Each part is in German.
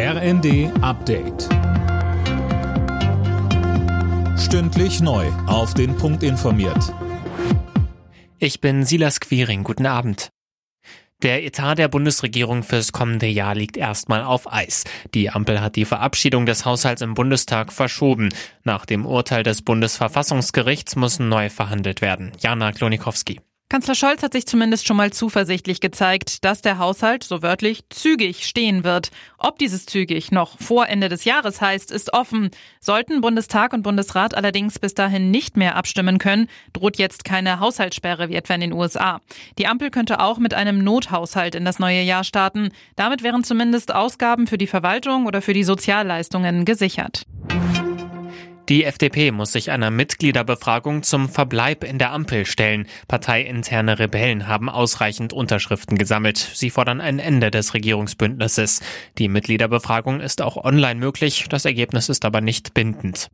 RND Update. Stündlich neu. Auf den Punkt informiert. Ich bin Silas Quiring. Guten Abend. Der Etat der Bundesregierung fürs kommende Jahr liegt erstmal auf Eis. Die Ampel hat die Verabschiedung des Haushalts im Bundestag verschoben. Nach dem Urteil des Bundesverfassungsgerichts muss neu verhandelt werden. Jana Klonikowski. Kanzler Scholz hat sich zumindest schon mal zuversichtlich gezeigt, dass der Haushalt, so wörtlich, zügig stehen wird. Ob dieses zügig noch vor Ende des Jahres heißt, ist offen. Sollten Bundestag und Bundesrat allerdings bis dahin nicht mehr abstimmen können, droht jetzt keine Haushaltssperre wie etwa in den USA. Die Ampel könnte auch mit einem Nothaushalt in das neue Jahr starten. Damit wären zumindest Ausgaben für die Verwaltung oder für die Sozialleistungen gesichert. Die FDP muss sich einer Mitgliederbefragung zum Verbleib in der Ampel stellen. Parteiinterne Rebellen haben ausreichend Unterschriften gesammelt. Sie fordern ein Ende des Regierungsbündnisses. Die Mitgliederbefragung ist auch online möglich. Das Ergebnis ist aber nicht bindend.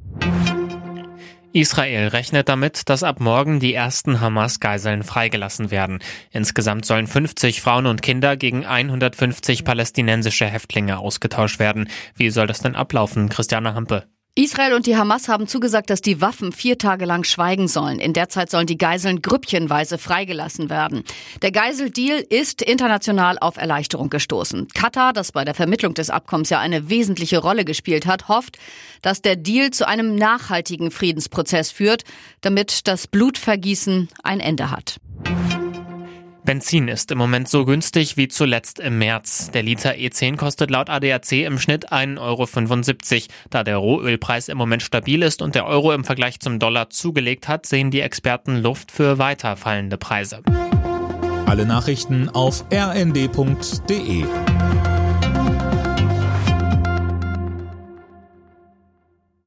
Israel rechnet damit, dass ab morgen die ersten Hamas-Geiseln freigelassen werden. Insgesamt sollen 50 Frauen und Kinder gegen 150 palästinensische Häftlinge ausgetauscht werden. Wie soll das denn ablaufen, Christiane Hampe? Israel und die Hamas haben zugesagt, dass die Waffen vier Tage lang schweigen sollen. In der Zeit sollen die Geiseln grüppchenweise freigelassen werden. Der Geiseldeal ist international auf Erleichterung gestoßen. Katar, das bei der Vermittlung des Abkommens ja eine wesentliche Rolle gespielt hat, hofft, dass der Deal zu einem nachhaltigen Friedensprozess führt, damit das Blutvergießen ein Ende hat. Benzin ist im Moment so günstig wie zuletzt im März. Der Liter E10 kostet laut ADAC im Schnitt 1,75 Euro. Da der Rohölpreis im Moment stabil ist und der Euro im Vergleich zum Dollar zugelegt hat, sehen die Experten Luft für weiter fallende Preise. Alle Nachrichten auf rnd.de